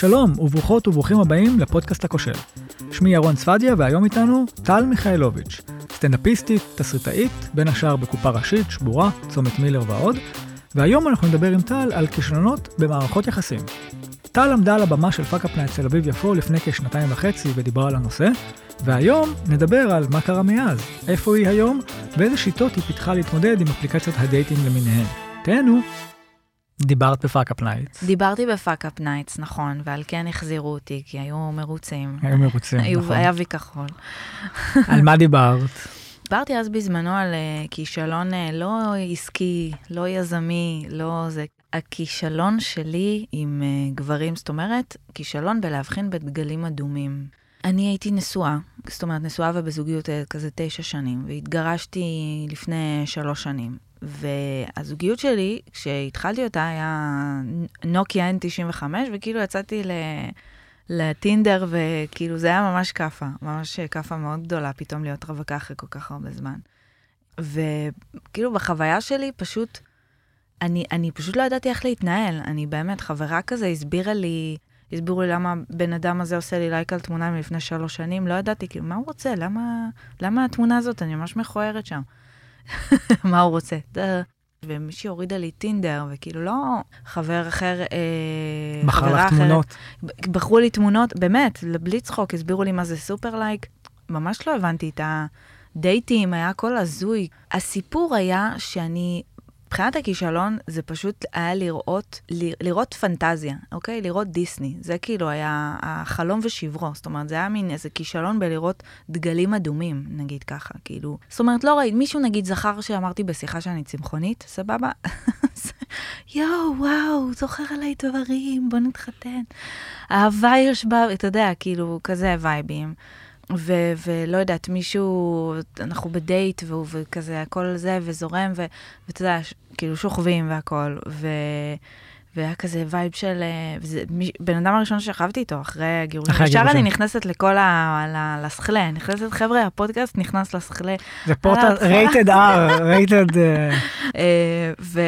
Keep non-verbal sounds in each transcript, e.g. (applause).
שלום וברוכות וברוכים הבאים לפודקאסט הכושל. שמי ירון צפדיה והיום איתנו טל מיכאלוביץ', סטנדאפיסטית, תסריטאית, בין השאר בקופה ראשית, שבורה, צומת מילר ועוד, והיום אנחנו נדבר עם טל על כישלונות במערכות יחסים. טל עמדה על הבמה של Fuckup Night תל אביב יפו לפני כשנתיים וחצי ודיברה על הנושא, והיום נדבר על מה קרה מאז, איפה היא היום, ואיזה שיטות היא פיתחה להתמודד עם אפליקציות ה dating למיניהן. תהנו. דיברת בפאק-אפ נייטס. דיברתי בפאק-אפ נייטס, נכון, ועל כן החזירו אותי, כי היו מרוצים. היו מרוצים, היו- נכון. היה וי כחול. (laughs) על מה דיברת? דיברתי אז בזמנו על אה, כישלון אה, לא עסקי, לא יזמי, לא זה. הכישלון שלי עם אה, גברים, זאת אומרת, כישלון בלהבחין בדגלים אדומים. אני הייתי נשואה, זאת אומרת, נשואה ובזוגיות כזה תשע שנים, והתגרשתי לפני שלוש שנים. והזוגיות שלי, כשהתחלתי אותה, היה נוקיה N95, וכאילו יצאתי ל... לטינדר, וכאילו זה היה ממש כאפה, ממש כאפה מאוד גדולה, פתאום להיות רווקה אחרי כל כך הרבה זמן. וכאילו בחוויה שלי פשוט, אני, אני פשוט לא ידעתי איך להתנהל. אני באמת, חברה כזה הסבירה לי, הסבירו לי למה הבן אדם הזה עושה לי לייק על תמונה מלפני שלוש שנים, לא ידעתי, כאילו, מה הוא רוצה? למה, למה התמונה הזאת? אני ממש מכוערת שם. מה הוא רוצה? ומישהי הורידה לי טינדר, וכאילו לא חבר אחר, אה, בחר לך. תמונות. בחרו לי תמונות, באמת, בלי צחוק, הסבירו לי מה זה סופר לייק. ממש לא הבנתי את הדייטים, היה הכל הזוי. הסיפור היה שאני, מבחינת הכישלון, זה פשוט היה לראות, לראות פנטזיה, אוקיי? לראות דיסני. זה כאילו היה החלום ושברו. זאת אומרת, זה היה מין איזה כישלון בלראות דגלים אדומים, נגיד ככה, כאילו. זאת אומרת, לא ראיתי, מישהו נגיד זכר שאמרתי בשיחה שאני צמחונית, סבבה? (laughs) יואו, וואו, זוכר עליי דברים, בוא נתחתן. אהבה ישבה, אתה יודע, כאילו, כזה וייבים. ו- ולא יודעת, מישהו, אנחנו בדייט, והוא וכזה, הכל זה, וזורם, ואתה יודע, ש- כאילו שוכבים והכל, ו... והיה כזה וייב של... אה, וזה מי- בן אדם הראשון שכבתי איתו אחרי הגירושים. אחרי ישר הגירושים. אני נכנסת לכל ה... ל- לסכלה, נכנסת, חבר'ה, הפודקאסט נכנס לסכלה. זה פורטל. רייטד R, רייטד... ו...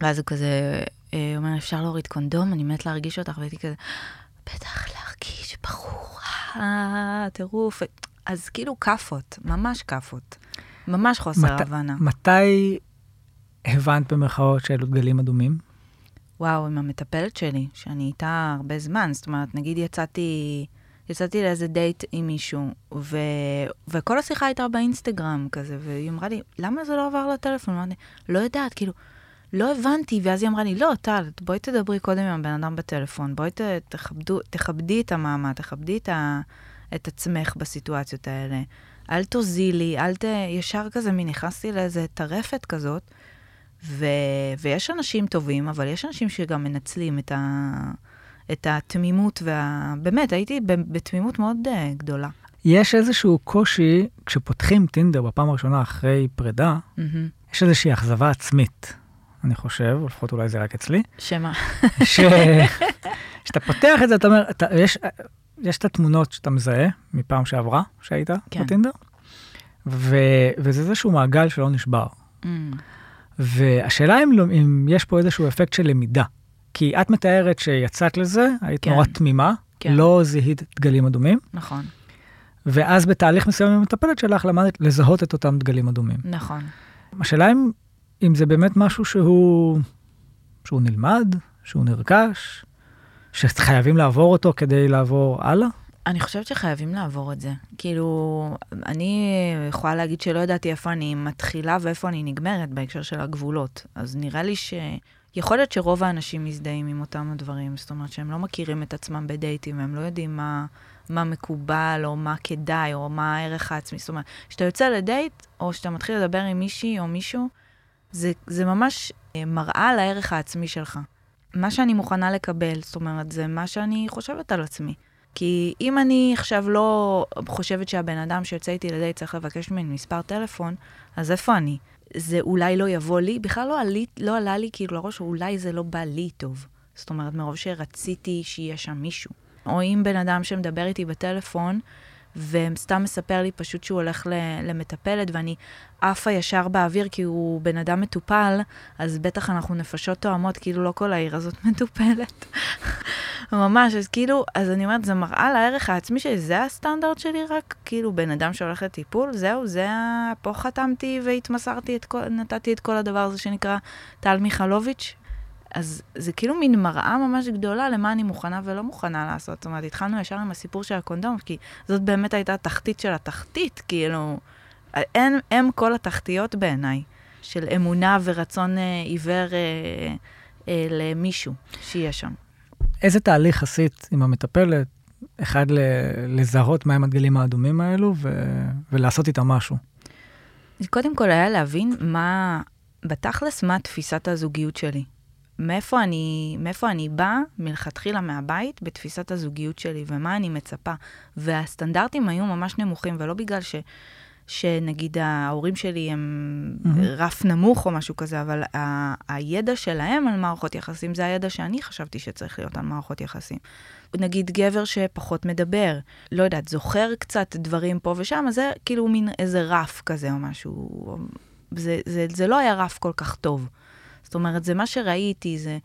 ואז הוא כזה אה, אומר, אפשר להוריד קונדום? אני מת להרגיש אותך, והייתי כזה, בטח להרגיש, ברור, אה, טירוף. אז כאילו כאפות, ממש כאפות. ממש חוסר מת- הבנה. מתי הבנת במרכאות שאלו דגלים אדומים? וואו, עם המטפלת שלי, שאני איתה הרבה זמן, זאת אומרת, נגיד יצאתי, יצאתי לאיזה דייט עם מישהו, ו... וכל השיחה הייתה באינסטגרם כזה, והיא אמרה לי, למה זה לא עבר לטלפון? אמרתי, לא יודעת, כאילו, לא הבנתי, ואז היא אמרה לי, לא, טל, בואי תדברי קודם עם הבן אדם בטלפון, בואי ת... תכבדו, תכבדי את המעמד, תכבדי את, ה... את עצמך בסיטואציות האלה. אל תוזילי, אל ת... ישר כזה, מי נכנסתי לאיזה טרפת כזאת. ו... ויש אנשים טובים, אבל יש אנשים שגם מנצלים את, ה... את התמימות וה... באמת, הייתי בתמימות מאוד uh, גדולה. יש איזשהו קושי, כשפותחים טינדר בפעם הראשונה אחרי פרידה, מהמם. יש איזושהי אכזבה עצמית, אני חושב, לפחות אולי זה רק אצלי, שמה? ש- שאתה פותח את זה, אתה אומר, אתה, יש, יש את התמונות שאתה מזהה מפעם שעברה שהיית כן. בטינדר, ו, וזה איזשהו מעגל שלא נשבר. אמ, והשאלה אם, לא- אם יש פה איזשהו אפקט של למידה. כי את מתארת שיצאת לזה, היית כן. נורא תמימה, כן. לא זיהית דגלים אדומים, נכון, ואז בתהליך מסוים עם המטפלת שלך למדת לזהות את אותם דגלים אדומים. נכון. השאלה אם, אם זה באמת משהו שהוא, שהוא נלמד, שהוא נרכש, שחייבים לעבור אותו כדי לעבור הלאה? אני חושבת שחייבים לעבור את זה. כאילו, אני יכולה להגיד שלא ידעתי איפה אני מתחילה ואיפה אני נגמרת בהקשר של הגבולות. אז נראה לי ש... יכול להיות שרוב האנשים מזדהים עם אותם הדברים, זאת אומרת שהם לא מכירים את עצמם בדייטים, והם לא יודעים מה, מה מקובל, או מה כדאי, או מה הערך העצמי. זאת אומרת, כשאתה יוצא לדייט, או שאתה מתחיל לדבר עם מישהי או מישהו, זה, זה ממש אה, מראה על הערך העצמי שלך. מה שאני מוכנה לקבל, זאת אומרת, זה מה שאני חושבת על עצמי. כי אם אני עכשיו לא חושבת שהבן אדם שיוצא איתי לדייט צריך לבקש ממני מספר טלפון, אז איפה אני? זה אולי לא יבוא לי, בכלל לא, עלי, לא עלה לי כאילו לראש, אולי זה לא בא לי טוב. זאת אומרת, מרוב שרציתי שיהיה שם מישהו. או אם בן אדם שמדבר איתי בטלפון, וסתם מספר לי פשוט שהוא הולך למטפלת, ואני עפה ישר באוויר כי הוא בן אדם מטופל, אז בטח אנחנו נפשות תואמות, כאילו לא כל העיר הזאת (laughs) מטופלת. ממש, אז כאילו, אז אני אומרת, זה מראה לערך העצמי שלי, זה הסטנדרט שלי רק? כאילו, בן אדם שהולך לטיפול, זהו, זה ה... פה חתמתי והתמסרתי את כל, נתתי את כל הדבר הזה שנקרא טל מיכלוביץ'. אז זה כאילו מין מראה ממש גדולה למה אני מוכנה ולא מוכנה לעשות. זאת אומרת, התחלנו ישר עם הסיפור של הקונדום, כי זאת באמת הייתה התחתית של התחתית, כאילו, הם, הם כל התחתיות בעיניי, של אמונה ורצון אה, עיוור אה, אה, למישהו שיהיה שם. איזה תהליך עשית עם המטפלת, אחד ל- לזהות מהם הדגלים האדומים האלו ו- ולעשות איתם משהו? קודם כל היה להבין מה, בתכלס, מה תפיסת הזוגיות שלי. מאיפה אני, מאיפה אני באה מלכתחילה מהבית בתפיסת הזוגיות שלי, ומה אני מצפה. והסטנדרטים היו ממש נמוכים, ולא בגלל ש... שנגיד ההורים שלי הם mm-hmm. רף נמוך או משהו כזה, אבל ה- הידע שלהם על מערכות יחסים זה הידע שאני חשבתי שצריך להיות על מערכות יחסים. נגיד גבר שפחות מדבר, לא יודעת, זוכר קצת דברים פה ושם, אז זה כאילו מין איזה רף כזה או משהו. זה, זה, זה לא היה רף כל כך טוב. זאת אומרת, זה מה שראיתי, זה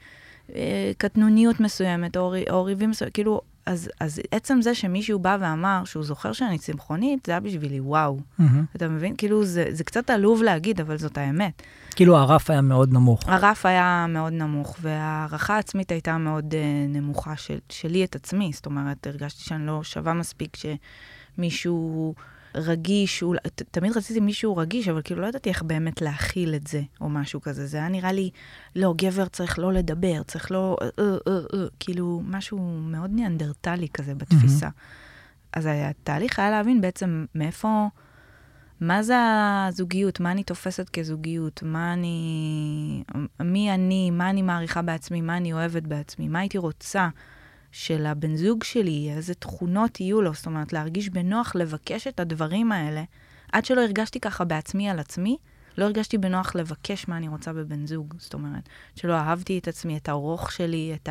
אה, קטנוניות מסוימת, או, או ריבים מסוימים, כאילו, אז, אז עצם זה שמישהו בא ואמר שהוא זוכר שאני צמחונית, זה היה בשבילי וואו. Mm-hmm. אתה מבין? כאילו, זה, זה קצת עלוב להגיד, אבל זאת האמת. כאילו הרף היה מאוד נמוך. הרף היה מאוד נמוך, וההערכה העצמית הייתה מאוד uh, נמוכה של, שלי את עצמי. זאת אומרת, הרגשתי שאני לא שווה מספיק שמישהו... רגיש, אולי, ת, תמיד רציתי מישהו רגיש, אבל כאילו לא ידעתי איך באמת להכיל את זה, או משהו כזה. זה היה נראה לי, לא, גבר צריך לא לדבר, צריך לא, אה, אה, אה, אה, כאילו, משהו מאוד ניאנדרטלי כזה בתפיסה. Mm-hmm. אז התהליך היה להבין בעצם מאיפה, מה זה הזוגיות, מה אני תופסת כזוגיות, מה אני, מי אני, מה אני מעריכה בעצמי, מה אני אוהבת בעצמי, מה הייתי רוצה. של הבן זוג שלי, איזה תכונות יהיו לו, זאת אומרת, להרגיש בנוח לבקש את הדברים האלה. עד שלא הרגשתי ככה בעצמי על עצמי, לא הרגשתי בנוח לבקש מה אני רוצה בבן זוג. זאת אומרת, שלא אהבתי את עצמי, את הרוך שלי, את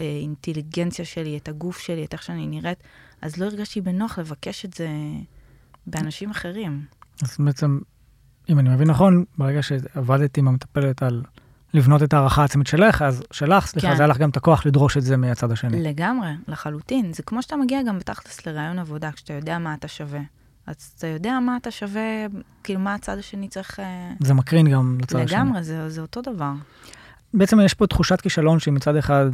האינטליגנציה אה, שלי, את הגוף שלי, את איך שאני נראית, אז לא הרגשתי בנוח לבקש את זה באנשים אחרים. אז בעצם, אם אני מבין נכון, ברגע שעבדתי עם המטפלת על לבנות את הערכה העצמית שלך, אז שלך, סליחה, כן. זה היה לך גם את הכוח לדרוש את זה מהצד השני. לגמרי, לחלוטין. זה כמו שאתה מגיע גם בתכלס לרעיון עבודה, כשאתה יודע מה אתה שווה. אז אתה יודע מה אתה שווה, כאילו, מה הצד השני צריך... אה, זה מקרין גם לצד השני. לגמרי, זה, זה אותו דבר. בעצם יש פה תחושת כישלון שהיא מצד אחד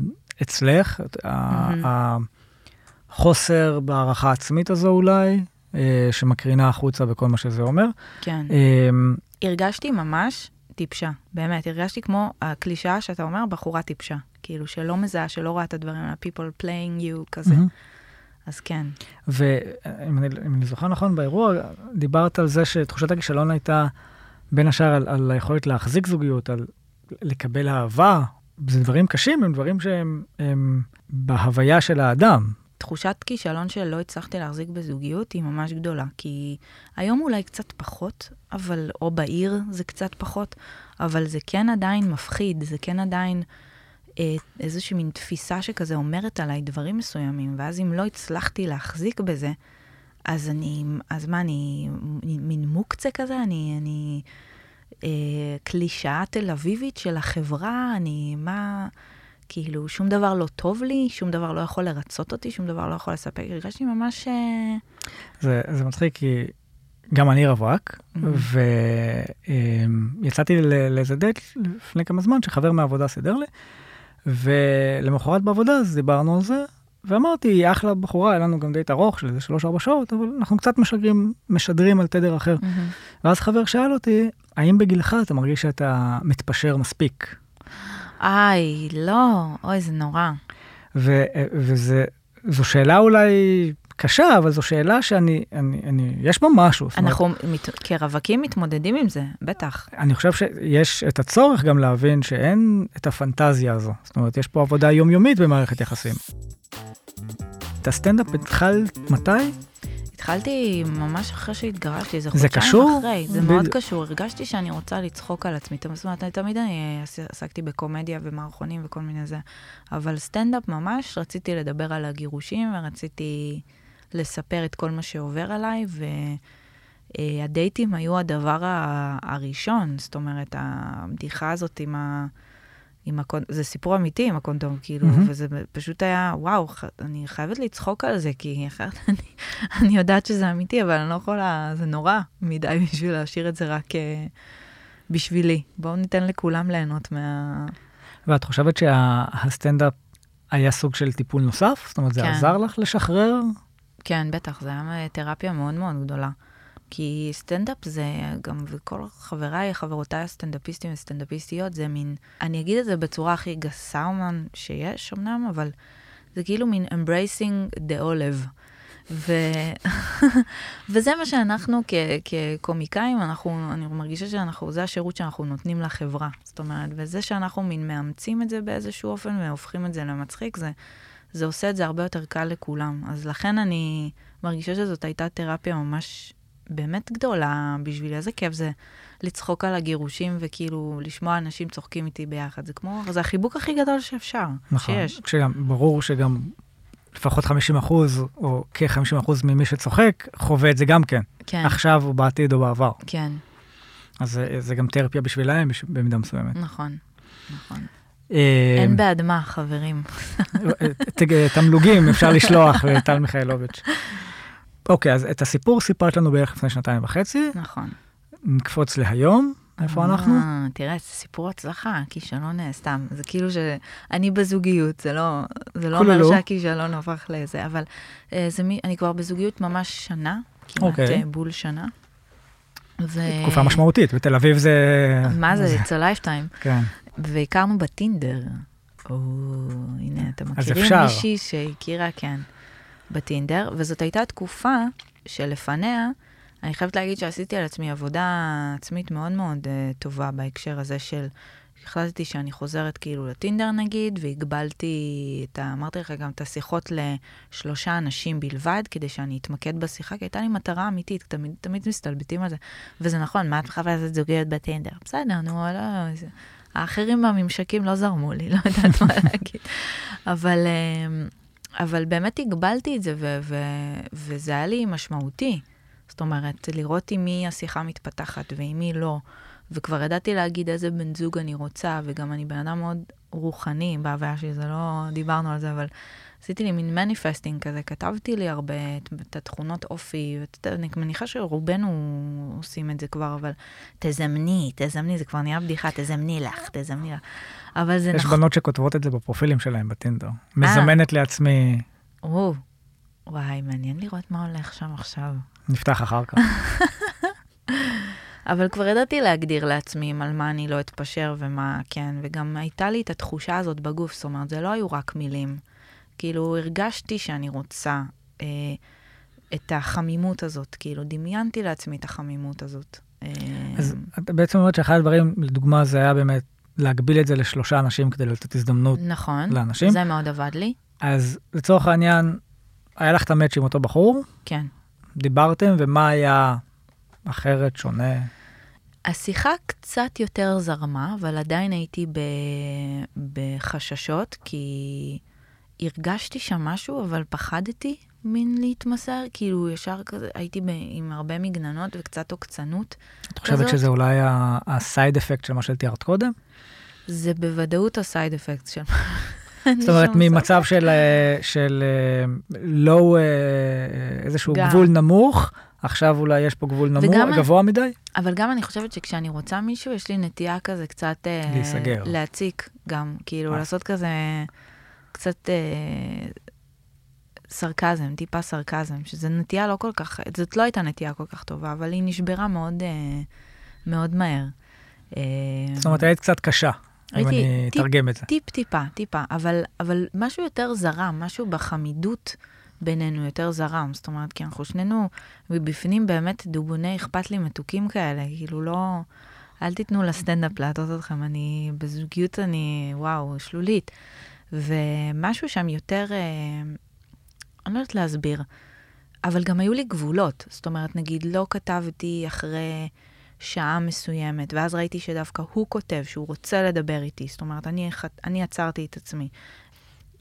אצלך, mm-hmm. החוסר בהערכה העצמית הזו אולי, אה, שמקרינה החוצה וכל מה שזה אומר. כן. אמ, הרגשתי ממש טיפשה, באמת, הרגשתי כמו הקלישאה שאתה אומר, בחורה טיפשה. כאילו, שלא מזהה, שלא רואה את הדברים, ה-people playing you כזה. Mm-hmm. אז כן. ואם אני, אני זוכר נכון באירוע, דיברת על זה שתחושת הכישלון הייתה בין השאר על, על היכולת להחזיק זוגיות, על לקבל אהבה. זה דברים קשים, הם דברים שהם הם בהוויה של האדם. תחושת כישלון שלא הצלחתי להחזיק בזוגיות היא ממש גדולה, כי היום אולי קצת פחות, אבל, או בעיר זה קצת פחות, אבל זה כן עדיין מפחיד, זה כן עדיין אה, איזושהי מין תפיסה שכזה אומרת עליי דברים מסוימים, ואז אם לא הצלחתי להחזיק בזה, אז אני, אז מה, אני מין מוקצה כזה? אני, אני אה, קלישאה תל אביבית של החברה? אני, מה... כאילו, שום דבר לא טוב לי, שום דבר לא יכול לרצות אותי, שום דבר לא יכול לספק. הרגשתי ממש... אה, זה, זה מצחיק, כי גם אני רווק, mm-hmm. ויצאתי לאיזה דייט לפני כמה זמן, שחבר מהעבודה סידר לי, ולמחרת בעבודה אז דיברנו על זה, ואמרתי, היא אחלה בחורה, היה לנו גם דייט ארוך של איזה שלוש-ארבע שעות, אבל אנחנו קצת משדרים, משדרים על תדר אחר. Mm-hmm. ואז חבר שאל אותי, האם בגילך אתה מרגיש שאתה מתפשר מספיק? איי, לא, אוי, זה נורא. וזו שאלה אולי קשה, אבל זו שאלה שאני, אני, אני, יש בה משהו. אנחנו אומרת, מת, כרווקים מתמודדים עם זה, בטח. אני חושב שיש את הצורך גם להבין שאין את הפנטזיה הזו. זאת אומרת, יש פה עבודה יומיומית במערכת יחסים. את הסטנדאפ התחלת מתי? התחלתי ממש אחרי שהתגרשתי, זה חודשיים קשור? אחרי, זה ב... מאוד קשור. הרגשתי שאני רוצה לצחוק על עצמי. זאת אומרת, תמיד אני עסקתי בקומדיה ומערכונים וכל מיני זה, אבל סטנדאפ ממש, רציתי לדבר על הגירושים ורציתי לספר את כל מה שעובר עליי, והדייטים היו הדבר הראשון, זאת אומרת, הבדיחה הזאת עם ה... עם הקונ... זה סיפור אמיתי עם הקונדום, כאילו, מהמם. וזה פשוט היה, וואו, ח... אני חייבת לצחוק על זה, כי אחרת (laughs) אני, אני יודעת שזה אמיתי, אבל אני לא יכולה, זה נורא מדי (laughs) בשביל להשאיר את זה רק אה, בשבילי. בואו ניתן לכולם ליהנות מה... ואת חושבת שהסטנדאפ היה סוג של טיפול נוסף? זאת אומרת, זה כן. עזר לך לשחרר? כן, בטח, זה היה תרפיה מאוד מאוד גדולה. כי סטנדאפ זה גם, וכל חבריי, חברותיי הסטנדאפיסטים וסטנדאפיסטיות, זה מין, אני אגיד את זה בצורה הכי גסה אומן שיש אמנם, אבל זה כאילו מין embracing the olive. ו... (laughs) וזה מה שאנחנו כ- כקומיקאים, אנחנו, אני מרגישה שאנחנו, זה השירות שאנחנו נותנים לחברה. זאת אומרת, וזה שאנחנו מין מאמצים את זה באיזשהו אופן והופכים את זה למצחיק, זה, זה עושה את זה הרבה יותר קל לכולם. אז לכן אני מרגישה שזאת הייתה תרפיה ממש באמת גדולה בשבילי. איזה כיף זה לצחוק על הגירושים וכאילו לשמוע אנשים צוחקים איתי ביחד. זה כמו, זה החיבוק הכי גדול שאפשר, נכון. שיש. שגם, ברור שגם לפחות 50 אחוז, או כ-50 אחוז ממי שצוחק, חווה את זה גם כן. כן, עכשיו או בעתיד או בעבר. כן, אז זה, זה גם תרפיה בשבילהם בש- במידה מסוימת. נכון, נכון. אה, אין בעד מה, חברים. ת- תמלוגים אפשר לשלוח (laughs) לטל מיכאלוביץ'. אוקיי, אז את הסיפור סיפרת לנו בערך לפני שנתיים וחצי, נכון. נקפוץ להיום, איפה אנחנו? אה, תראה, זה סיפור הצלחה, כישלון אה, סתם. זה כאילו שאני בזוגיות, זה לא, זה לא אומר כוללו. שהכישלון הפך לזה, אבל אה, זה מי, אני כבר בזוגיות ממש שנה, כמעט אוקיי. אה, בול שנה. ו... תקופה משמעותית, בתל אביב זה... מה זה, it's a lifetime. כן. והכרנו בטינדר. או, הנה, אתם מכירים. מישהי שהכירה, כן, בטינדר, וזאת הייתה תקופה שלפניה, אני חייבת להגיד שעשיתי על עצמי עבודה עצמית מאוד מאוד uh, טובה בהקשר הזה של, החלטתי שאני חוזרת כאילו לטינדר נגיד, והגבלתי את ה... אמרתי לך גם את השיחות לשלושה אנשים בלבד, כדי שאני אתמקד בשיחה, כי הייתה לי מטרה אמיתית, תמיד, תמיד מסתלבטים על זה. וזה נכון, מה את מחפשת זוגיות בטינדר? בסדר, נו, לא... זה- האחרים בממשקים לא זרמו לי, לא יודעת מה להגיד. אבל, אמ, אבל באמת הגבלתי את זה, ו- ו- וזה היה לי משמעותי. זאת אומרת, לראות עם מי השיחה מתפתחת ועם מי לא. וכבר ידעתי להגיד איזה בן זוג אני רוצה, וגם אני בן אדם מאוד רוחני בהוויה שלי, זה לא, דיברנו על זה, אבל עשיתי לי מין מניפסטינג כזה, כתבתי לי הרבה את, את התכונות אופי, ואת, אני מניחה שרובנו עושים את זה כבר, אבל תזמני, תזמני, זה כבר נהיה בדיחה, תזמני לך, תזמני לך. אבל זה יש נכון. בנות שכותבות את זה בפרופילים שלהם בטינדר. מזמנת לעצמי, או, וואי, מעניין לראות מה הולך שם עכשיו. נפתח אחר כך. אבל כבר ידעתי להגדיר לעצמי על מה אני לא אתפשר ומה כן, וגם הייתה לי את התחושה הזאת בגוף, זאת אומרת, זה לא היו רק מילים. כאילו, הרגשתי שאני רוצה אה, את החמימות הזאת, כאילו, דמיינתי לעצמי את החמימות הזאת. אה, אז את בעצם אומרת שאחד הדברים, לדוגמה, זה היה באמת להגביל את זה לשלושה אנשים כדי לתת הזדמנות נכון, לאנשים. זה מאוד עבד לי, אז לצורך העניין, היה לך את המאץ' עם אותו בחור, כן. דיברתם, ומה היה אחרת, שונה? השיחה קצת יותר זרמה, אבל עדיין הייתי ב... בחששות, כי הרגשתי שם משהו, אבל פחדתי מין להתמסר, כאילו ישר כזה, הייתי ב... עם הרבה מגננות וקצת עוקצנות. את חושבת כזאת. שזה אולי הסייד אפקט של מה שתיארת קודם? זה בוודאות הסייד אפקט של... (laughs) זאת אומרת, ממצב של, אה, של לואו, איזשהו גם. גבול נמוך, עכשיו אולי יש פה גבול נמוך, וגם- גבוה מדי? אבל גם אני חושבת שכשאני רוצה מישהו, יש לי נטייה כזה קצת... להיסגר. להציק גם, כאילו. לעשות כזה קצת אה, סרקזם, טיפה סרקזם, שזו נטייה לא כל כך, זאת לא הייתה נטייה כל כך טובה, אבל היא נשברה מאוד, אה, מאוד מהר. אה, זאת אומרת, היית קצת קשה, אם אני אתרגם את זה. טיפ טיפה, טיפה, אבל, אבל משהו יותר זרם, משהו בחמידות בינינו יותר זרם. זאת אומרת, כי אנחנו שנינו מבפנים באמת דובוני אכפת לי מתוקים כאלה, כאילו לא, אל תיתנו לסטנדאפ להטות אתכם, אני, בזוגיות אני, וואו, שלולית. ומשהו שם יותר, אה, אני לא יודעת להסביר, אבל גם היו לי גבולות. זאת אומרת, נגיד, לא כתבתי אחרי שעה מסוימת, ואז ראיתי שדווקא הוא כותב שהוא רוצה לדבר איתי. זאת אומרת, אני, אני עצרתי את עצמי.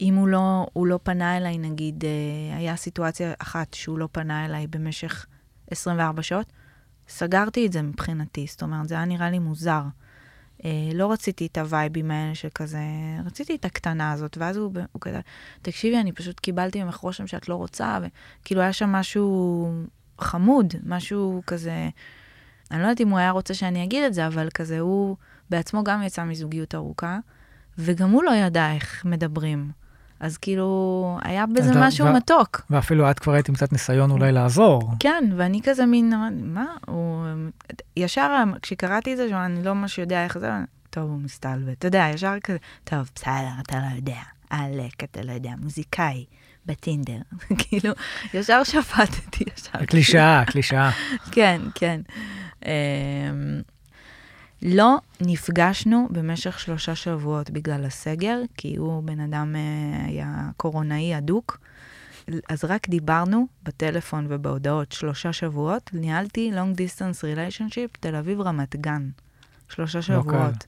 אם הוא לא, הוא לא פנה אליי, נגיד, אה, היה סיטואציה אחת שהוא לא פנה אליי במשך 24 שעות, סגרתי את זה מבחינתי. זאת אומרת, זה היה נראה לי מוזר. אה, לא רציתי את הווייבים האלה של כזה, רציתי את הקטנה הזאת, ואז הוא, הוא כזה, תקשיבי, אני פשוט קיבלתי ממך רושם שאת לא רוצה, וכאילו היה שם משהו חמוד, משהו כזה, אני לא יודעת אם הוא היה רוצה שאני אגיד את זה, אבל כזה, הוא בעצמו גם יצא מזוגיות ארוכה, וגם הוא לא ידע איך מדברים. אז כאילו, היה בזה משהו ו- מתוק. ואפילו את כבר היית עם קצת ניסיון אולי לעזור. כן, ואני כזה מין, מה, הוא... ישר, כשקראתי את זה, אני לא ממש יודע איך זה, טוב, הוא מסתלבט. אתה יודע, ישר כזה, טוב, בסדר, אתה לא יודע. עלק, אתה לא יודע, מוזיקאי. בטינדר, (laughs) כאילו, ישר שפטתי, ישר. קלישאה, קלישאה. (laughs) כן, כן. לא נפגשנו במשך שלושה שבועות בגלל הסגר, כי הוא בן אדם אה, היה קורונאי אדוק. אז רק דיברנו בטלפון ובהודעות שלושה שבועות, ניהלתי long distance relationship תל אביב רמת גן. שלושה שבועות. לא קל.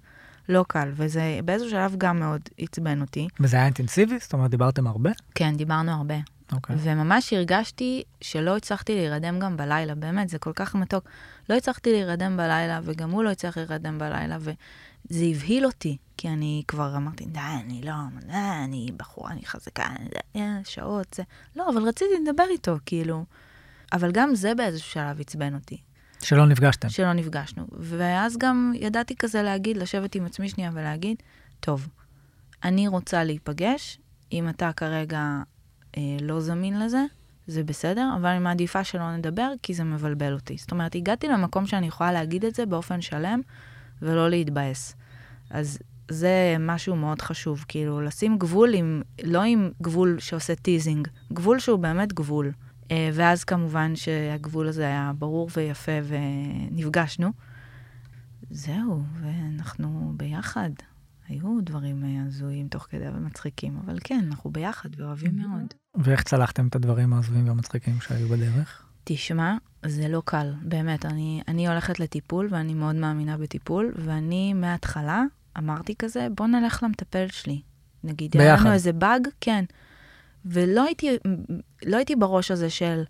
לא קל, וזה באיזשהו שלב גם מאוד עצבן אותי. וזה היה אינטנסיבי? זאת אומרת, דיברתם הרבה? כן, דיברנו הרבה. אוקיי. וממש הרגשתי שלא הצלחתי להירדם גם בלילה, באמת, זה כל כך מתוק. לא הצלחתי להירדם בלילה, וגם הוא לא הצליח להירדם בלילה, וזה הבהיל אותי, כי אני כבר אמרתי, די, אני לא, די, אני בחורה, אני חזקה, אני, די, שעות, זה... לא, אבל רציתי לדבר איתו, כאילו. אבל גם זה באיזשהו שלב עצבן אותי. שלא נפגשתם. שלא נפגשנו. ואז גם ידעתי כזה להגיד, לשבת עם עצמי שנייה ולהגיד, טוב, אני רוצה להיפגש, אם אתה כרגע לא זמין לזה, זה בסדר, אבל אני מעדיפה שלא נדבר, כי זה מבלבל אותי. זאת אומרת, הגעתי למקום שאני יכולה להגיד את זה באופן שלם, ולא להתבאס. אז זה משהו מאוד חשוב, כאילו, לשים גבול עם, לא עם גבול שעושה teasing, גבול שהוא באמת גבול. אה, ואז כמובן שהגבול הזה היה ברור ויפה ונפגשנו. זהו, ואנחנו ביחד. היו דברים אה, הזויים תוך כדי ומצחיקים, אבל כן, אנחנו ביחד ואוהבים מאוד. ואיך צלחתם את הדברים ההזויים והמצחיקים שהיו בדרך? תשמע, זה לא קל, באמת. אני, אני הולכת לטיפול ואני מאוד מאמינה בטיפול, ואני מההתחלה אמרתי כזה, בוא נלך למטפל שלי. נגיד, ביחד. היה לנו איזה באג, כן. ולא הייתי, לא הייתי בראש הזה של,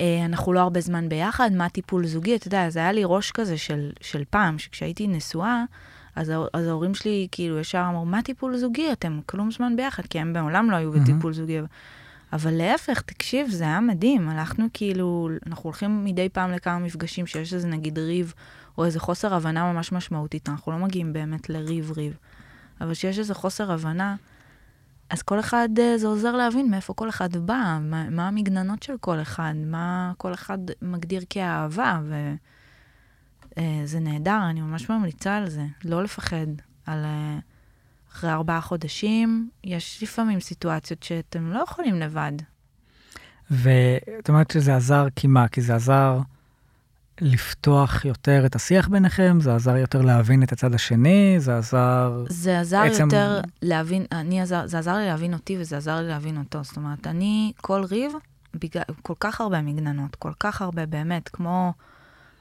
אה, אנחנו לא הרבה זמן ביחד, מה טיפול זוגי, אתה יודע, זה היה לי ראש כזה של, של פעם, שכשהייתי נשואה, אז, אז ההורים שלי כאילו ישר אמרו, מה טיפול זוגי? אתם כלום זמן ביחד, כי הם בעולם לא היו בטיפול mm-hmm. זוגי. אבל להפך, תקשיב, זה היה מדהים. הלכנו כאילו, אנחנו הולכים מדי פעם לכמה מפגשים שיש איזה נגיד ריב, או איזה חוסר הבנה ממש משמעותית. אנחנו לא מגיעים באמת לריב-ריב. אבל שיש איזה חוסר הבנה, אז כל אחד, אה, זה עוזר להבין מאיפה כל אחד בא, מה, מה המגננות של כל אחד, מה כל אחד מגדיר כאהבה, וזה אה, נהדר, אני ממש ממליצה על זה, לא לפחד. על אה, אחרי ארבעה חודשים, יש לפעמים סיטואציות שאתם לא יכולים לבד. ואת אומרת שזה עזר כי מה? כי זה עזר לפתוח יותר את השיח ביניכם? זה עזר יותר להבין את הצד השני? זה עזר... זה עזר עצם... יותר להבין, אני עזר, זה עזר לי להבין אותי וזה עזר לי להבין אותו. זאת אומרת, אני, כל ריב, בגלל, כל כך הרבה מגננות, כל כך הרבה, באמת, כמו...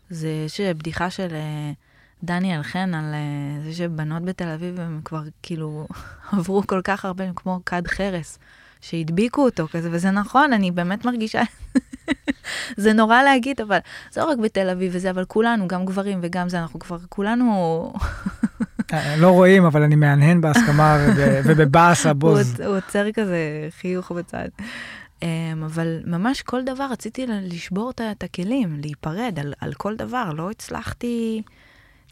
זה, יש בדיחה של uh, דניאל חן על uh, זה שבנות בתל אביב, הם כבר כאילו (laughs) עברו כל כך הרבה, כמו כד חרס. שהדביקו אותו כזה, וזה נכון, אני באמת מרגישה, (laughs) זה נורא להגיד, אבל זה לא רק בתל אביב וזה, אבל כולנו, גם גברים וגם זה, אנחנו כבר כולנו... (laughs) אה, לא רואים, אבל אני מהנהן בהסכמה ובבאס הבוז. הוא עוצר כזה חיוך בצד. אמ, אבל ממש כל דבר רציתי לשבור את הכלים, להיפרד על, על כל דבר, לא הצלחתי...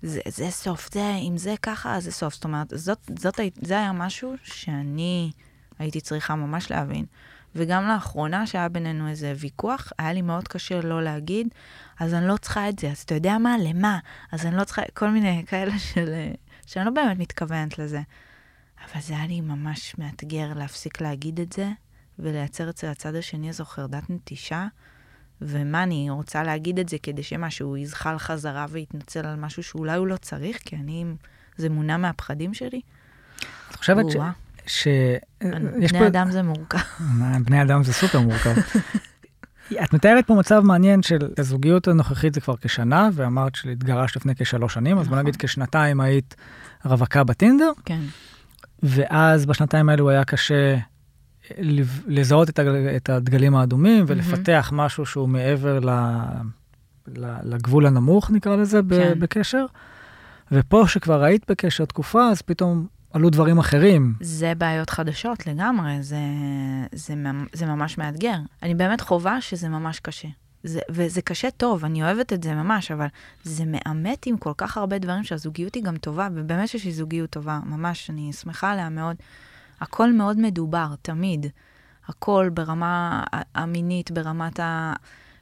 זה, זה סוף, זה, אם זה ככה, זה סוף. זאת אומרת, זאת, זאת, זה היה משהו שאני הייתי צריכה ממש להבין. וגם לאחרונה, שהיה בינינו איזה ויכוח, היה לי מאוד קשה לא להגיד, אז אני לא צריכה את זה, אז אתה יודע מה? למה? אז אני לא צריכה, כל מיני (laughs) כאלה של... שאני לא באמת מתכוונת לזה. אבל זה היה לי ממש מאתגר להפסיק להגיד את זה, ולייצר אצל הצד השני איזו חרדת נטישה. ומה, אני רוצה להגיד את זה כדי שמשהו יזחל חזרה ויתנצל על משהו שאולי הוא לא צריך, כי אני, זה מונע מהפחדים שלי. את חושבת ש... ש... בני פה... אדם זה מורכב. (laughs) בני אדם זה סופר מורכב. את מתארת פה מצב מעניין של הזוגיות הנוכחית זה כבר כשנה, ואמרת שהתגרשת לפני כשלוש שנים, אז בוא נגיד נכון. כשנתיים היית רווקה בטינדר. כן. ואז בשנתיים האלו היה קשה לזהות את הדגלים האדומים ולפתח משהו שהוא מעבר לגבול הנמוך, נקרא לזה, כן. בקשר. ופה שכבר היית בקשר תקופה, אז פתאום עלו דברים אחרים. זה בעיות חדשות לגמרי, זה, זה, זה ממש מאתגר. אני באמת חווה שזה ממש קשה. זה, וזה קשה טוב, אני אוהבת את זה ממש, אבל זה מאמת עם כל כך הרבה דברים שהזוגיות היא גם טובה, ובאמת שיש לי זוגיות טובה, ממש, אני שמחה עליה מאוד. הכל מאוד מדובר, תמיד. הכל ברמה המינית, ברמת ה...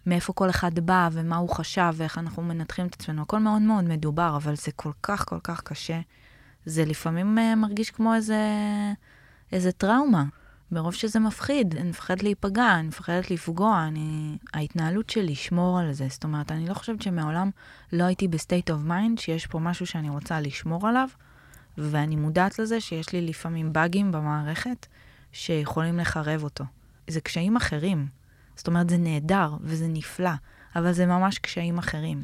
מאיפה כל אחד בא ומה הוא חשב ואיך אנחנו מנתחים את עצמנו. הכל מאוד מאוד מדובר, אבל זה כל כך כל כך קשה. זה לפעמים uh, מרגיש כמו איזה, איזה טראומה. מרוב שזה מפחיד, אני מפחדת להיפגע, אני מפחדת לפגוע, אני... ההתנהלות של לשמור על זה, זאת אומרת, אני לא חושבת שמעולם לא הייתי ב state of mind, שיש פה משהו שאני רוצה לשמור עליו, ואני מודעת לזה שיש לי לפעמים באגים במערכת שיכולים לחרב אותו. זה קשיים אחרים. זאת אומרת, זה נהדר וזה נפלא, אבל זה ממש קשיים אחרים.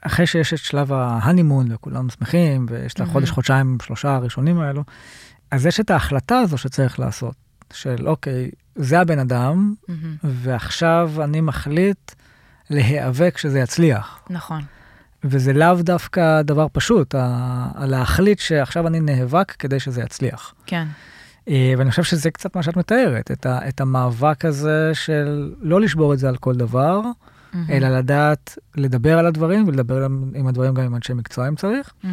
אחרי שיש את שלב ההנימון וכולם שמחים, ויש את החודש, חודשיים, שלושה הראשונים האלו, אז יש את ההחלטה הזו שצריך לעשות, של אוקיי, זה הבן אדם, ועכשיו אני מחליט להיאבק שזה יצליח. נכון. וזה לאו דווקא דבר פשוט, להחליט שעכשיו אני נאבק כדי שזה יצליח. כן. אה, ואני חושב שזה קצת מה שאת מתארת, את, ה, את המאבק הזה של לא לשבור את זה על כל דבר, mm-hmm. אלא לדעת לדבר על הדברים ולדבר עם הדברים גם עם אנשי מקצוע אם צריך, mm-hmm.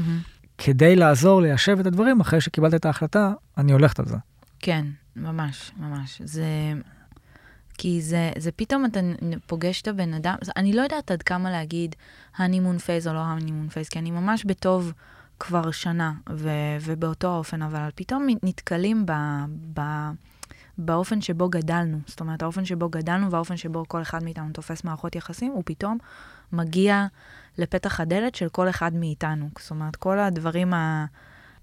כדי לעזור ליישב את הדברים אחרי שקיבלת את ההחלטה, אני הולכת על זה. כן, ממש, ממש. זה... כי זה, זה פתאום אתה פוגש את הבן אדם, אני לא יודעת עד כמה להגיד ה honeymoon phase או לא ה honeymoon phase, כי אני ממש בטוב כבר שנה, ו, ובאותו האופן, אבל פתאום נתקלים ב, ב, באופן שבו גדלנו. זאת אומרת, האופן שבו גדלנו והאופן שבו כל אחד מאיתנו תופס מערכות יחסים, הוא פתאום מגיע לפתח הדלת של כל אחד מאיתנו. זאת אומרת, כל הדברים ה...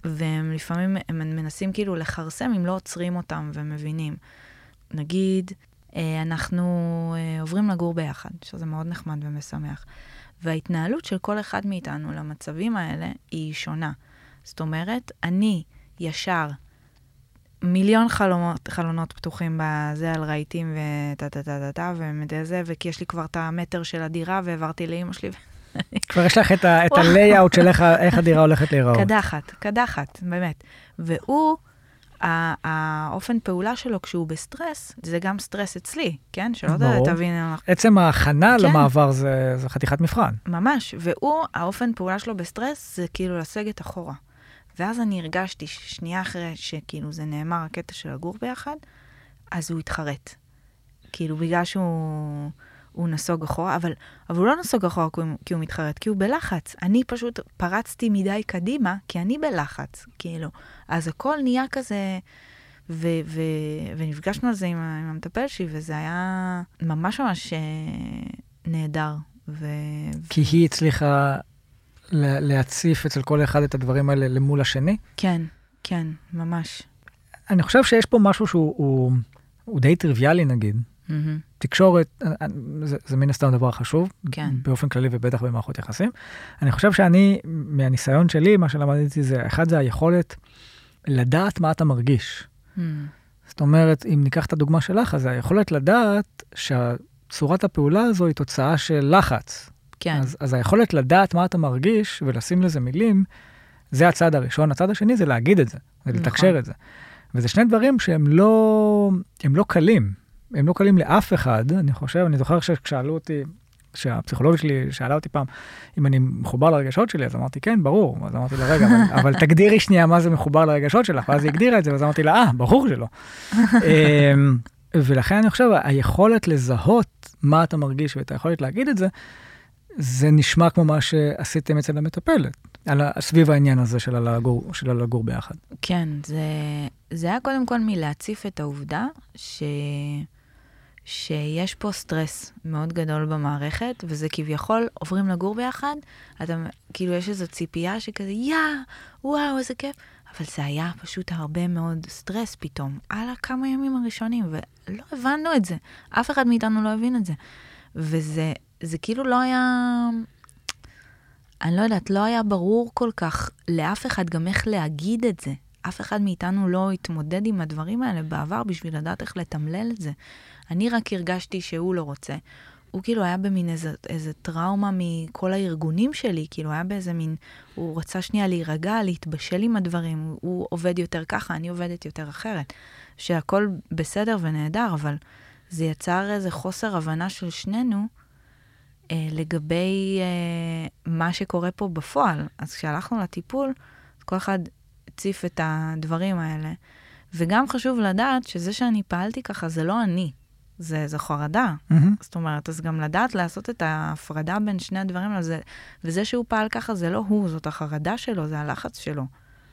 והם לפעמים, הם מנסים כאילו לכרסם אם לא עוצרים אותם ומבינים. נגיד, אנחנו אה, עוברים לגור ביחד, שזה מאוד נחמד ומשמח. וההתנהלות של כל אחד מאיתנו למצבים האלה היא שונה. זאת אומרת, אני ישר מיליון חלומות, חלונות פתוחים בזה על רהיטים וטה טה טה טה טה ומדי זה, וכי יש לי כבר את המטר של הדירה והעברתי לאימא שלי. (laughs) כבר יש לך את ה-layout (laughs) של איך הדירה הולכת להיראות. קדחת, קדחת, באמת. והוא... האופן פעולה שלו כשהוא בסטרס, זה גם סטרס אצלי, כן? שלא תבין... עצם ההכנה כן. למעבר זה, זה חתיכת מבחן. ממש, והוא, האופן פעולה שלו בסטרס זה כאילו לסגת אחורה. ואז אני הרגשתי שנייה אחרי שכאילו זה נאמר, הקטע של לגור ביחד, אז הוא התחרט. כאילו, בגלל שהוא... הוא נסוג אחורה, אבל, אבל הוא לא נסוג אחורה כי הוא, כי הוא מתחרט, כי הוא בלחץ. אני פשוט פרצתי מדי קדימה, כי אני בלחץ, כאילו. אז הכל נהיה כזה, ו, ו, ונפגשנו על זה עם, עם המטפל שלי, וזה היה ממש ממש אה, נהדר. ו... כי היא הצליחה להציף אצל כל אחד את הדברים האלה למול השני? כן, כן, ממש. אני חושב שיש פה משהו שהוא הוא, הוא די טריוויאלי נגיד. Mm-hmm. תקשורת, אה, אה, זה, זה מן הסתם דבר חשוב, כן. באופן כללי ובטח במערכות יחסים. אני חושב שאני, מהניסיון שלי, מה שלמדתי זה, אחד זה היכולת לדעת מה אתה מרגיש. Mm. זאת אומרת, אם ניקח את הדוגמה שלך, אז היכולת לדעת שצורת הפעולה הזו היא תוצאה של לחץ. כן. אז, אז היכולת לדעת מה אתה מרגיש ולשים לזה מילים, זה הצד הראשון. הצד השני זה להגיד את זה, זה נכון. לתקשר את זה. וזה שני דברים שהם לא, לא קלים. הם לא קלים לאף אחד, אני חושב, אני זוכר שכשאלו אותי, שהפסיכולוגית שלי שאלה אותי פעם אם אני מחובר לרגשות שלי, אז אמרתי, כן, ברור. אז אמרתי לה, רגע, אבל, אבל תגדירי שנייה מה זה מחובר לרגשות שלך, ואז היא הגדירה את זה, ואז אמרתי לה, אה, ברור שלא. (laughs) אמ, ולכן אני חושב, היכולת לזהות מה אתה מרגיש ואת היכולת להגיד את זה, זה נשמע כמו מה שעשיתם אצל המטפלת, על, סביב העניין הזה של הלגור, של הלגור ביחד. כן, זה, זה היה קודם כל מלהציף את העובדה ש... שיש פה סטרס מאוד גדול במערכת, וזה כביכול עוברים לגור ביחד, אתה, כאילו יש איזו ציפייה שכזה, יא, וואו, איזה כיף. אבל זה היה פשוט הרבה מאוד סטרס פתאום, על הכמה ימים הראשונים, ולא הבנו את זה. אף אחד מאיתנו לא הבין את זה. וזה זה כאילו לא היה... אני לא יודעת, לא היה ברור כל כך לאף אחד גם איך להגיד את זה. אף אחד מאיתנו לא התמודד עם הדברים האלה בעבר בשביל לדעת איך לתמלל את זה. אני רק הרגשתי שהוא לא רוצה. הוא כאילו היה במין איזה, איזה טראומה מכל הארגונים שלי, כאילו היה באיזה מין, הוא רצה שנייה להירגע, להתבשל עם הדברים, הוא, עובד יותר ככה, אני עובדת יותר אחרת. שהכל בסדר ונהדר, אבל זה יצר איזה חוסר הבנה של שנינו אה, לגבי אה, מה שקורה פה בפועל. אז כשהלכנו לטיפול, כל אחד הציף את הדברים האלה. וגם חשוב לדעת שזה שאני פעלתי ככה זה לא אני, זה, זה חרדה. Mm-hmm. זאת אומרת, אז גם לדעת לעשות את ההפרדה בין שני הדברים האלה, וזה שהוא פעל ככה זה לא הוא, זאת החרדה שלו, זה הלחץ שלו.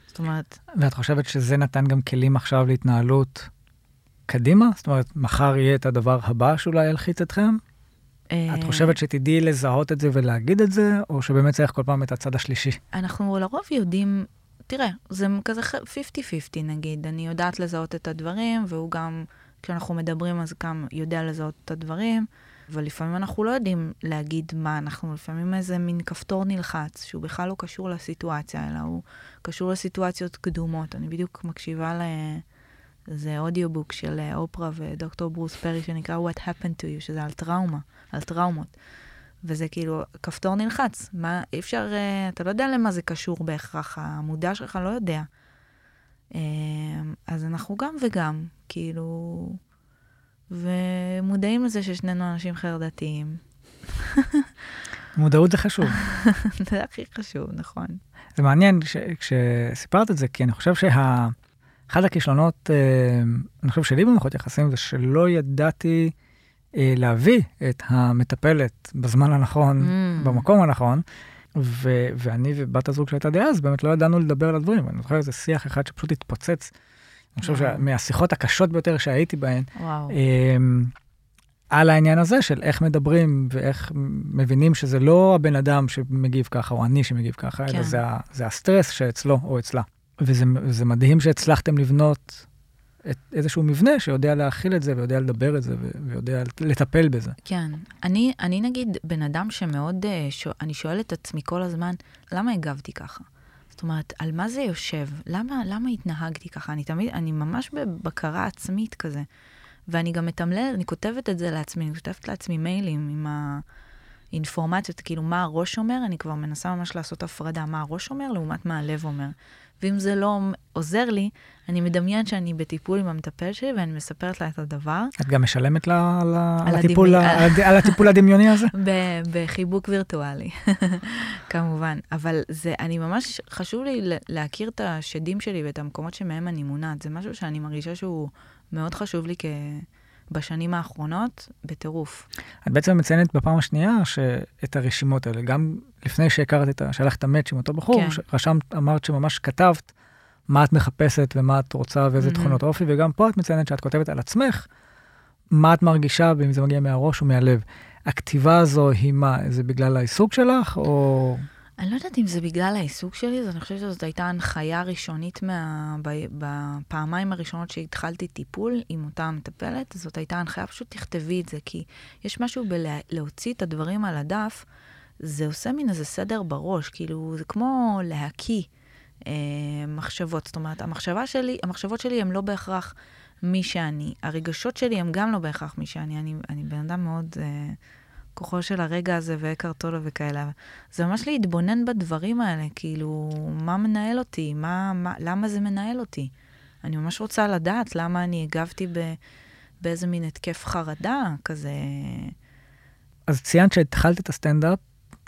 זאת אומרת... ואת חושבת שזה נתן גם כלים עכשיו להתנהלות קדימה? זאת אומרת, מחר יהיה את הדבר הבא שאולי ילחיץ אתכם? אה, את חושבת שתדעי לזהות את זה ולהגיד את זה, או שבאמת צריך כל פעם את הצד השלישי? אנחנו לרוב יודעים, תראה, זה כזה 50-50 נגיד, אני יודעת לזהות את הדברים, והוא גם, כשאנחנו מדברים אז גם יודע לזהות את הדברים, אבל לפעמים אנחנו לא יודעים להגיד מה אנחנו, לפעמים איזה מין כפתור נלחץ, שהוא בכלל לא קשור לסיטואציה, אלא הוא קשור לסיטואציות קדומות. אני בדיוק מקשיבה ל... זה אודיובוק של אה, אופרה ודוקטור ברוס פרי שנקרא What happened to you, שזה על טראומה, על טראומות. וזה כאילו, כפתור נלחץ. מה, אי אפשר, אה, אתה לא יודע למה זה קשור בהכרח, המודע שלך לא יודע. אה, אז אנחנו גם וגם, כאילו, ומודעים לזה ששנינו אנשים חרדתיים. (laughs) מודעות זה חשוב. (laughs) זה הכי חשוב, נכון. זה מעניין כשסיפרת את זה, כי אני חושב שה... אחד הכישלונות, אה, אני חושב שלי במערכות יחסים, זה שלא ידעתי להביא את המטפלת בזמן הנכון, mm. במקום הנכון. ו- ואני ובת הזוג שהייתה דאז, באמת לא ידענו לדבר על הדברים. אני זוכר איזה שיח אחד שפשוט התפוצץ. אני חושב שמהשיחות הקשות ביותר שהייתי בהן, וואו. על העניין הזה של איך מדברים ואיך מבינים שזה לא הבן אדם שמגיב ככה, או אני שמגיב ככה, כן. אלא זה, זה הסטרס שאצלו או אצלה. וזה, וזה מדהים שהצלחתם לבנות את איזשהו מבנה שיודע להכיל את זה ויודע לדבר את זה ויודע לטפל בזה. כן. אני, אני נגיד בן אדם שמאוד, אה, שואל, אני שואלת את עצמי כל הזמן, למה הגבתי ככה? זאת אומרת, על מה זה יושב? למה, למה התנהגתי ככה? אני תמיד, אני ממש בבקרה עצמית כזה. ואני גם מתמללת, אני כותבת את זה לעצמי, אני כותבת לעצמי מיילים עם האינפורמציות, כאילו מה הראש אומר, אני כבר מנסה ממש לעשות הפרדה, מה הראש אומר לעומת מה הלב אומר. ואם זה לא עוזר לי, אני מדמיין שאני בטיפול עם המטפל שלי ואני מספרת לה את הדבר. את גם משלמת לה על, על, הטיפול, על, על הטיפול הדמיוני הזה? (laughs) בחיבוק וירטואלי, (laughs) כמובן. אבל זה, אני ממש, חשוב לי להכיר את השדים שלי ואת המקומות שמהם אני מונעת. זה משהו שאני מרגישה שהוא מאוד חשוב לי כ... בשנים האחרונות, בטירוף. את בעצם מציינת בפעם השנייה את הרשימות האלה, גם לפני שהכרת את ה... שהלכת מאץ' עם אותו בחור, כן. רשמת, אמרת שממש כתבת מה את מחפשת ומה את רוצה ואיזה mm-hmm. תכונות אופי, וגם פה את מציינת שאת כותבת על עצמך, מה את מרגישה, ואם זה מגיע מהראש או מהלב. הכתיבה הזו היא מה, זה בגלל העיסוק שלך, או... אני לא יודעת אם זה בגלל העיסוק שלי, אז אני חושבת שזאת הייתה הנחיה ראשונית מה... בפעמיים הראשונות שהתחלתי טיפול עם אותה מטפלת, זאת הייתה הנחיה, פשוט תכתבי את זה, כי יש משהו בלהוציא את הדברים על הדף, זה עושה מין איזה סדר בראש, כאילו, זה כמו להקיא אה, מחשבות. זאת אומרת, המחשבה שלי, המחשבות שלי הן לא בהכרח מי שאני. הרגשות שלי הם גם לא בהכרח מי שאני. אני, אני בן אדם מאוד... אה, כוחו של הרגע הזה ואקר טולה וכאלה. זה ממש להתבונן בדברים האלה, כאילו, מה מנהל אותי? מה, מה, למה זה מנהל אותי? אני ממש רוצה לדעת למה אני הגבתי ב, באיזה מין התקף חרדה כזה. אז ציינת שהתחלת את הסטנדאפ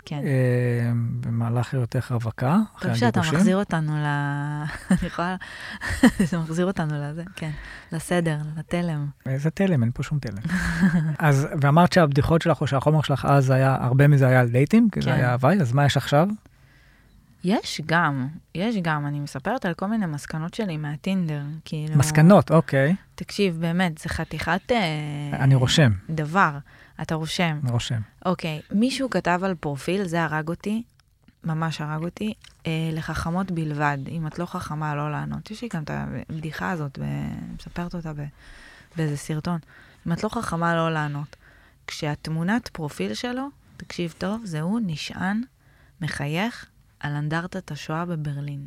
כן. אה, במהלך היותך רווקה, אחרי הגיבושים. טוב שאתה מחזיר אותנו ל... (laughs) אני יכולה... (laughs) זה מחזיר אותנו לזה, כן. לסדר, לתלם. איזה תלם? אין פה שום תלם. (laughs) אז, ואמרת שהבדיחות שלך, או שהחומר שלך אז היה, הרבה מזה היה על דייטים, כי כן. זה היה הוואי, אז מה יש עכשיו? יש גם, יש גם. אני מספרת על כל מיני מסקנות שלי מהטינדר, כאילו... מסקנות, אוקיי. תקשיב, באמת, זה חתיכת... אה, אני רושם. דבר. אתה רושם. רושם. אוקיי, מישהו כתב על פרופיל, זה הרג אותי, ממש הרג אותי, אה, לחכמות בלבד. אם את לא חכמה, לא לענות. יש לי גם את הבדיחה הזאת, מספרת אותה באיזה סרטון. אם את לא חכמה, לא לענות. כשהתמונת פרופיל שלו, תקשיב טוב, זה הוא נשען, מחייך, על אנדרטת השואה בברלין.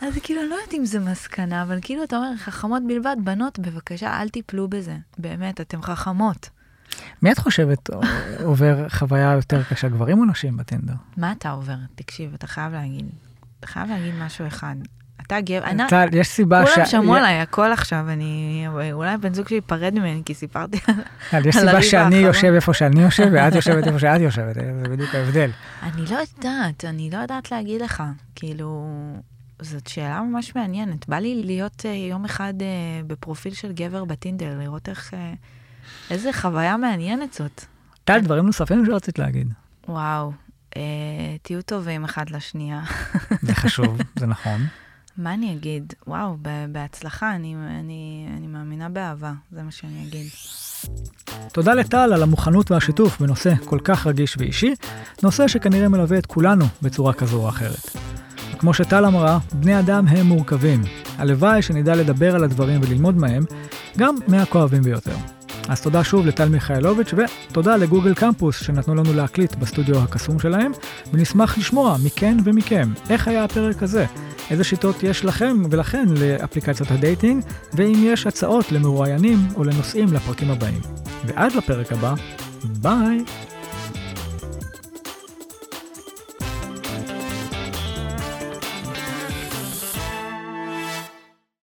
אז כאילו, אני לא יודעת אם זה מסקנה, אבל כאילו, אתה אומר, חכמות בלבד, בנות, בבקשה, אל תיפלו בזה. באמת, אתן חכמות. מי את חושבת עובר חוויה יותר קשה, גברים או נשים בטינדר? מה אתה עובר? תקשיב, אתה חייב להגיד. אתה חייב להגיד משהו אחד. אתה גבר, אני... טל, יש סיבה ש... כולם שמעו עליי הכל עכשיו, אני... אולי בן זוג שלי ייפרד ממני, כי סיפרתי על טל, יש סיבה שאני יושב איפה שאני יושב, ואת יושבת איפה שאת יושבת, זה בדיוק ההבדל. אני לא יודעת, אני לא יודעת להגיד לך. כאילו, זאת שאלה ממש מעניינת. בא לי להיות uh, יום אחד uh, בפרופיל של גבר בטינדר, לראות איך... Uh, איזה חוויה מעניינת זאת. טל, דברים נוספים שרצית להגיד. וואו, uh, תהיו טובים אחד לשנייה. זה חשוב, זה נכון. (laughs) מה אני אגיד? וואו, בהצלחה, אני, אני, אני מאמינה באהבה, זה מה שאני אגיד. תודה לטל על המוכנות והשיתוף בנושא כל כך רגיש ואישי, נושא שכנראה מלווה את כולנו בצורה כזו או אחרת. כמו שטל אמרה, בני אדם הם מורכבים. הלוואי שנדע לדבר על הדברים וללמוד מהם, גם מהכואבים ביותר. אז תודה שוב לטל מיכאלוביץ' ותודה לגוגל קמפוס שנתנו לנו להקליט בסטודיו הקסום שלהם, ונשמח לשמוע מכן ומכם איך היה הפרק הזה, איזה שיטות יש לכם ולכן לאפליקציות ה dating, ואם יש הצעות למרואיינים או לנושאים לפרקים הבאים. ועד לפרק הבא, ביי!